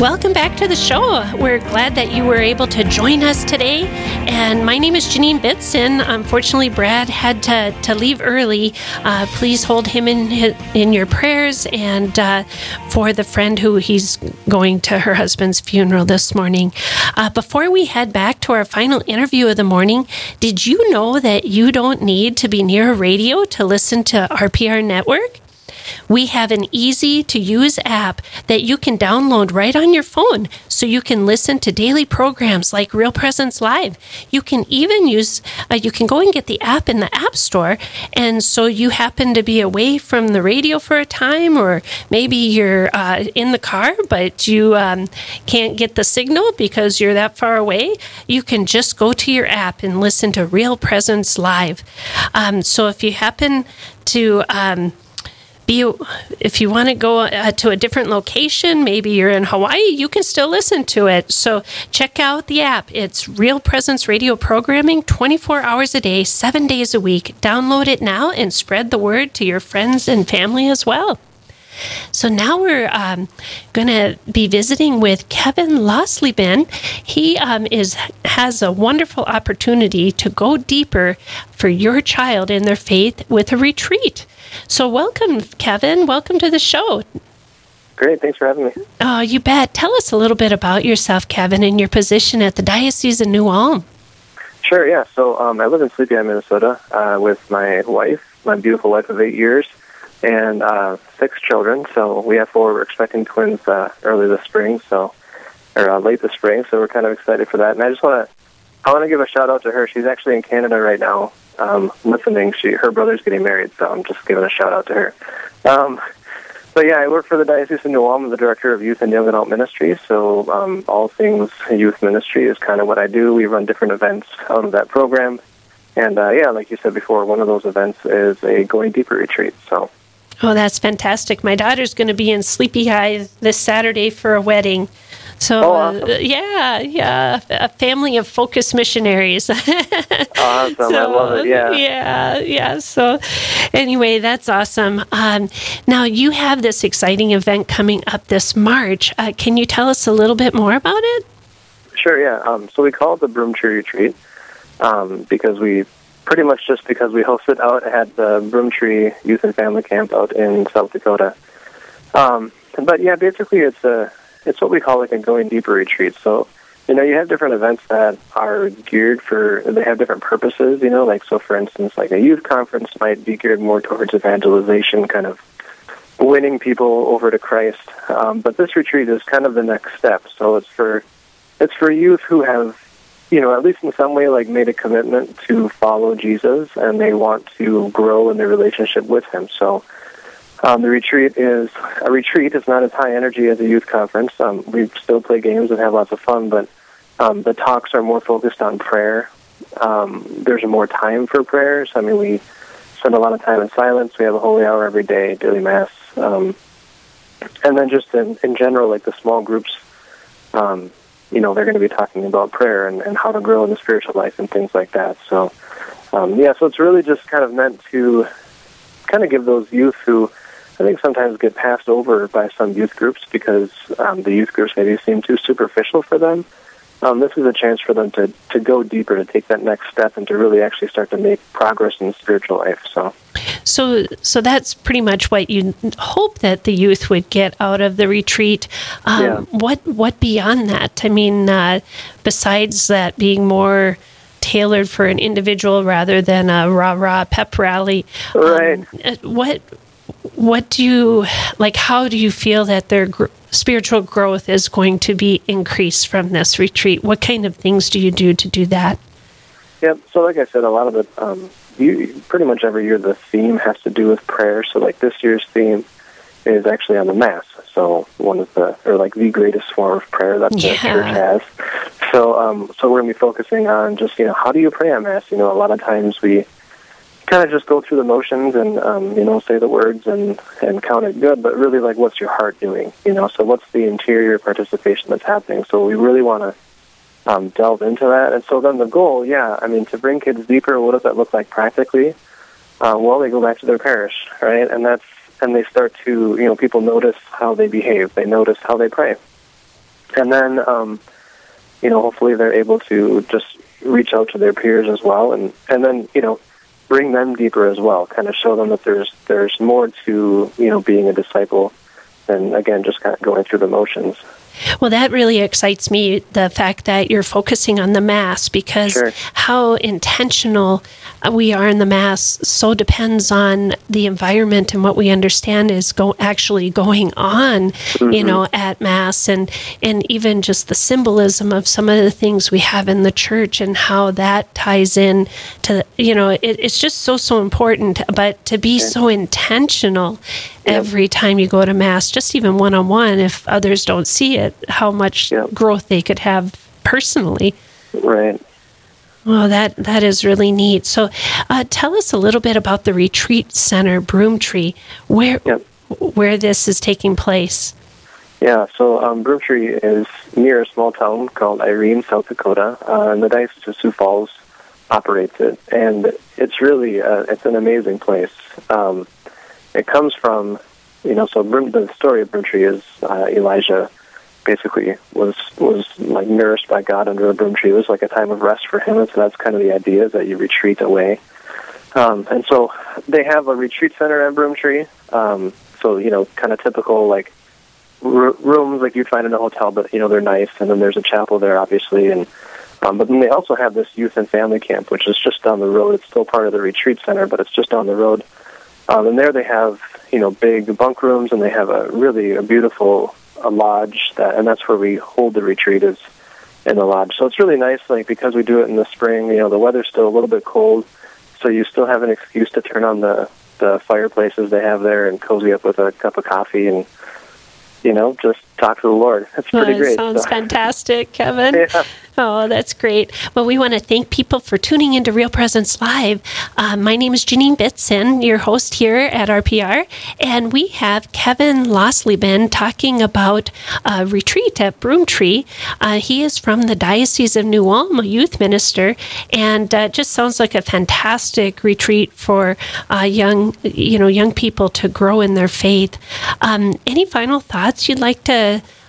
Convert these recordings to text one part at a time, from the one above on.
Welcome back to the show. We're glad that you were able to join us today. And my name is Janine Bitson. Unfortunately, Brad had to, to leave early. Uh, please hold him in in your prayers and uh, for the friend who he's going to her husband's funeral this morning. Uh, before we head back to our final interview of the morning, did you know that you don't need to be near a radio to listen to RPR Network? We have an easy to use app that you can download right on your phone so you can listen to daily programs like Real Presence Live. You can even use, uh, you can go and get the app in the App Store. And so you happen to be away from the radio for a time, or maybe you're uh, in the car, but you um, can't get the signal because you're that far away. You can just go to your app and listen to Real Presence Live. Um, so if you happen to, um, be if you want to go uh, to a different location maybe you're in hawaii you can still listen to it. So check out the app. It's real presence radio programming 24 hours a day seven days a week. Download it now and spread the word to your friends and family as well so now we're um, going to be visiting with Kevin Losleben. He um, is has a wonderful opportunity to go deeper for your child in their faith with a retreat. So welcome, Kevin. Welcome to the show. Great. Thanks for having me. Oh, you bet. Tell us a little bit about yourself, Kevin, and your position at the Diocese of New Ulm. Sure, yeah. So um, I live in Sleepy Eye, Minnesota uh, with my wife, my beautiful wife of eight years and uh, six children. So we have four. We're expecting twins uh, early this spring, so or uh, late this spring. So we're kind of excited for that. And I just want to I want to give a shout out to her. She's actually in Canada right now, um, listening. She her brother's getting married, so I'm just giving a shout out to her. Um, but yeah, I work for the Diocese of New Ulm. I'm the director of Youth and Young Adult Ministry. So um, all things youth ministry is kind of what I do. We run different events out of that program. And uh, yeah, like you said before, one of those events is a Going Deeper retreat. So Oh, that's fantastic. My daughter's going to be in Sleepy Eye this Saturday for a wedding. So, oh, awesome. uh, yeah, yeah, a family of focus missionaries. awesome. So, I love it. Yeah. Yeah, yeah. So, anyway, that's awesome. Um, now, you have this exciting event coming up this March. Uh, can you tell us a little bit more about it? Sure, yeah. Um, so, we call it the Broom Tree Retreat um, because we pretty much just because we hosted out at the Broomtree Youth and Family Camp out in South Dakota. Um, but yeah, basically it's a it's what we call like a going deeper retreat. So you know you have different events that are geared for they have different purposes. You know, like so for instance, like a youth conference might be geared more towards evangelization, kind of winning people over to Christ. Um, but this retreat is kind of the next step. So it's for it's for youth who have you know, at least in some way, like made a commitment to follow Jesus and they want to grow in their relationship with Him. So um, the retreat is a retreat. It's not as high energy as a youth conference. Um, we still play games and have lots of fun, but um, the talks are more focused on prayer. Um, there's more time for prayers. I mean, we spend a lot of time in silence. We have a holy hour every day, daily mass, um, and then just in, in general, like the small groups. Um, you know, they're going to be talking about prayer and, and how to grow in the spiritual life and things like that. So, um, yeah, so it's really just kind of meant to kind of give those youth who I think sometimes get passed over by some youth groups because um, the youth groups maybe seem too superficial for them. Um, this is a chance for them to, to go deeper, to take that next step, and to really actually start to make progress in the spiritual life. So, so, so that's pretty much what you hope that the youth would get out of the retreat. Um, yeah. What, what beyond that? I mean, uh, besides that being more tailored for an individual rather than a rah rah pep rally, um, right? Um, what, what do you like? How do you feel that their gr- spiritual growth is going to be increased from this retreat? What kind of things do you do to do that? Yeah. So, like I said, a lot of it. Um, you, pretty much every year the theme has to do with prayer. So like this year's theme is actually on the Mass. So one of the, or like the greatest form of prayer that the yeah. church has. So, um, so we're going to be focusing on just, you know, how do you pray on Mass? You know, a lot of times we, kind of just go through the motions and um, you know say the words and and count it good, but really like what's your heart doing? You know, so what's the interior participation that's happening? So we really want to um, delve into that. And so then the goal, yeah, I mean, to bring kids deeper, what does that look like practically? Uh, well, they go back to their parish, right? And that's and they start to you know people notice how they behave, they notice how they pray, and then um, you know hopefully they're able to just reach out to their peers as well, and and then you know bring them deeper as well, kind of show them that there's there's more to you know being a disciple than again just kind of going through the motions. Well, that really excites me the fact that you're focusing on the Mass because Sure. how intentional we are in the Mass so depends on the environment and what we understand is go, actually going on, you mm-hmm. know, at Mass and, and even just the symbolism of some of the things we have in the church and how that ties in to, you know, it, it's just so, so important. But to be so intentional every time you go to Mass, just even one on one, if others don't see it, how much Yep. growth they could have personally. Right. Well, that that is really neat. So, uh, tell us a little bit about the retreat center, Broomtree, where Yep. where this is taking place. Yeah, so um, Broomtree is near a small town called Irene, South Dakota, uh, and the Diocese of Sioux Falls operates it, and it's really uh, it's an amazing place. Um, it comes from, you know, so Broom, the story of Broomtree is uh, Elijah basically was was like nourished by God under a broom tree. It was like a time of rest for him, and so that's kind of the idea that you retreat away. Um, and so they have a retreat center at Broomtree. Um, so you know, kind of typical like r- rooms like you'd find in a hotel, but you know they're nice. And then there's a chapel there, obviously, and um, but then they also have this youth and family camp, which is just down the road. It's still part of the retreat center, but it's just down the road. Um, and there they have you know big bunk rooms, and they have a really a beautiful a lodge that, and that's where we hold the retreat is in the lodge. So it's really nice, like because we do it in the spring. You know, the weather's still a little bit cold, so you still have an excuse to turn on the the fireplaces they have there and cozy up with a cup of coffee and you know just talk to the Lord. It's pretty Oh, great. Sounds So- fantastic, Kevin. Yeah. Oh, that's great. Well, we want to thank people for tuning into Real Presence Live. Uh, my name is Janine Bitson, your host here at RPR, and we have Kevin Losleben talking about a retreat at Broomtree. Uh, he is from the Diocese of New Ulm, a youth minister, and uh, just sounds like a fantastic retreat for uh, young, you know, young people to grow in their faith. Um, any final thoughts you'd like to?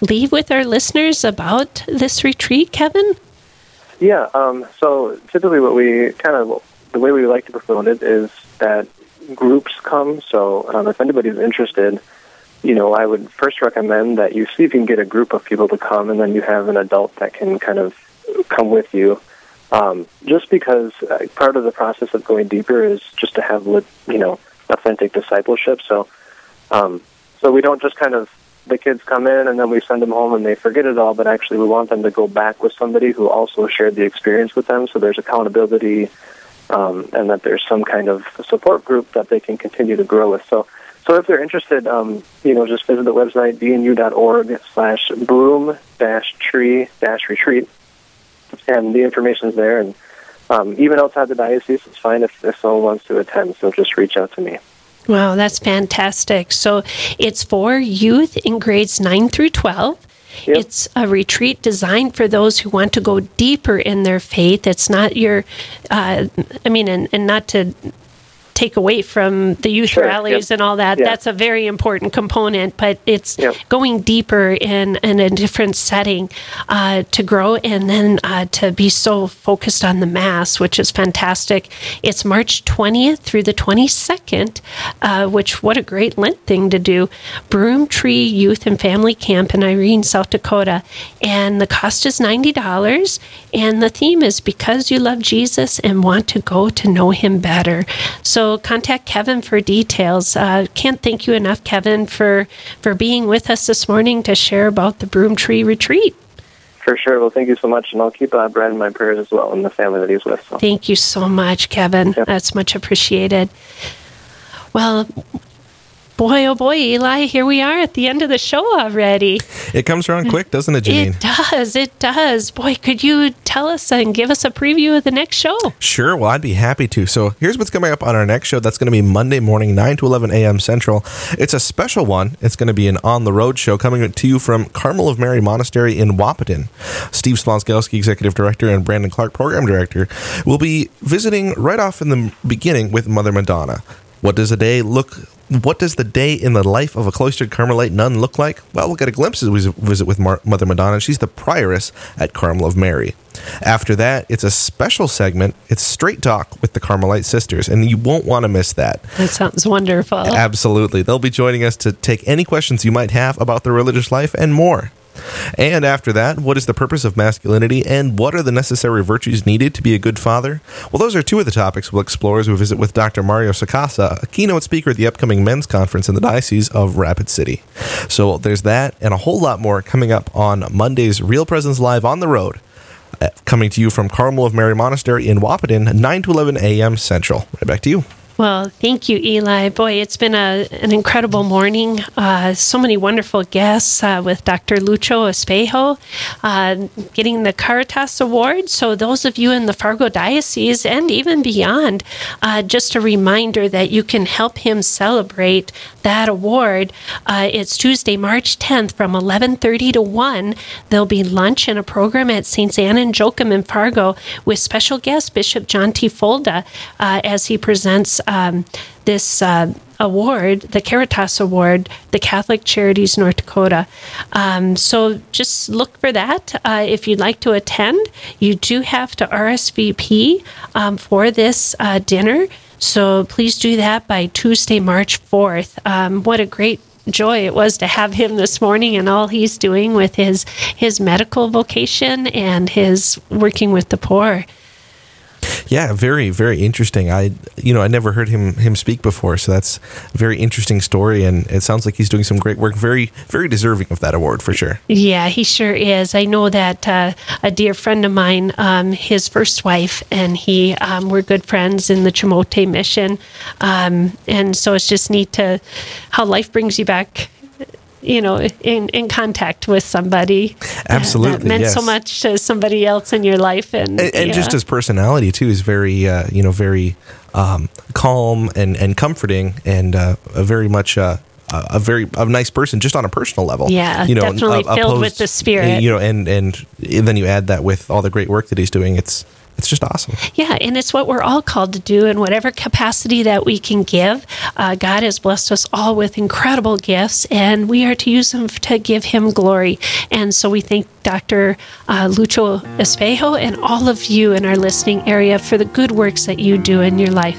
Leave with our listeners about this retreat, Kevin? Yeah. Um, so typically, what we kind of the way we like to promote it is that groups come. So um, if anybody's interested, you know, I would first recommend that you see if you can get a group of people to come, and then you have an adult that can kind of come with you. Um, just because uh, part of the process of going deeper is just to have, you know, authentic discipleship. So, um, so we don't just kind of the kids come in and then we send them home and they forget it all, but actually we want them to go back with somebody who also shared the experience with them. So there's accountability um, and that there's some kind of support group that they can continue to grow with. So, so if they're interested, um, you know, just visit the website dnu.org slash broom dash tree dash retreat, and the information is there. And um, even outside the diocese, it's fine if, if someone wants to attend. So just reach out to me. Wow, that's fantastic. So it's for youth in grades 9 through 12. Yep. It's a retreat designed for those who want to go deeper in their faith. It's not your, uh, I mean, and, and not to take away from the youth Sure, rallies yep. and all that. Yeah. That's a very important component, but it's Yep. going deeper in, in a different setting uh, to grow and then uh, to be so focused on the Mass, which is fantastic. It's March 20th through the 22nd, uh, which, what a great Lent thing to do. Broom Tree Youth and Family Camp in Irene, South Dakota. And the cost is $90. And the theme is Because You Love Jesus and Want to Go to Know Him Better. So contact Kevin for details. Uh, can't thank you enough, Kevin, for, for being with us this morning to share about the Broom Tree Retreat. For sure. Well, thank you so much, and I'll keep uh, Brad in my prayers as well, and the family that he's with. So. Thank you so much, Kevin. Yep. That's much appreciated. Well, Boy, oh boy, Eli, here we are at the end of the show already. It comes around quick, doesn't it, Janine? It does. It does. Boy, could you tell us and give us a preview of the next show? Sure. Well, I'd be happy to. So here's what's coming up on our next show. That's going to be Monday morning, 9 to 11 a.m. Central. It's a special one. It's going to be an on the road show coming to you from Carmel of Mary Monastery in Wahpeton. Steve Splonskowski, Executive Director, and Brandon Clark, Program Director, will be visiting right off in the beginning with Mother Madonna. What does a day look what does the day in the life of a cloistered Carmelite nun look like? Well, we'll get a glimpse as we visit with Mar- Mother Madonna. She's the prioress at Carmel of Mary. After that, it's a special segment. It's straight talk with the Carmelite sisters, and you won't want to miss that. That sounds wonderful. Absolutely. They'll be joining us to take any questions you might have about their religious life and more. And after that, what is the purpose of masculinity and what are the necessary virtues needed to be a good father? Well, those are two of the topics we'll explore as we visit with Dr. Mario Sacasa, a keynote speaker at the upcoming men's conference in the Diocese of Rapid City. So there's that and a whole lot more coming up on Monday's Real Presence Live on the Road. Uh, coming to you from Carmel of Mary Monastery in Wahpeton, 9 to 11 a.m. Central. Right back to you. Well, thank you, Eli. Boy, it's been a, an incredible morning. Uh, so many wonderful guests uh, with Dr. Lucho Espejo uh, getting the Caritas Award. So, those of you in the Fargo Diocese and even beyond, uh, just a reminder that you can help him celebrate that award. Uh, it's Tuesday, March 10th from 11:30 to 1. There'll be lunch and a program at St. Anne and Joachim in Fargo with special guest Bishop John T. Folda uh, as he presents um, this uh, award, the Caritas Award, the Catholic Charities North Dakota. Um, so just look for that. Uh, if you'd like to attend, you do have to RSVP um, for this uh, dinner. So please do that by Tuesday, March 4th. Um, what a great joy it was to have him this morning and all he's doing with his his medical vocation and his working with the poor. Yeah, very, very interesting. I, you know, I never heard him him speak before, so that's a very interesting story, and it sounds like he's doing some great work. Very, very deserving of that award for sure. Yeah, he sure is. I know that uh, a dear friend of mine, um, his first wife, and he um, were good friends in the Chimbote mission, um, and so it's just neat to how life brings you back you know, in, in contact with somebody. Absolutely. That meant yes. so much to somebody else in your life. And, and, and yeah. just his personality too is very, uh, you know, very um, calm and, and comforting and uh, a very much, uh, a very a nice person just on a personal level. Yeah, you know, definitely filled opposed- with the spirit. You know, and and then you add that with all the great work that he's doing. It's it's just awesome. Yeah, and it's what we're all called to do in whatever capacity that we can give. Uh, God has blessed us all with incredible gifts, and we are to use them to give Him glory. And so we thank Dr. Uh, Lucho Espejo and all of you in our listening area for the good works that you do in your life.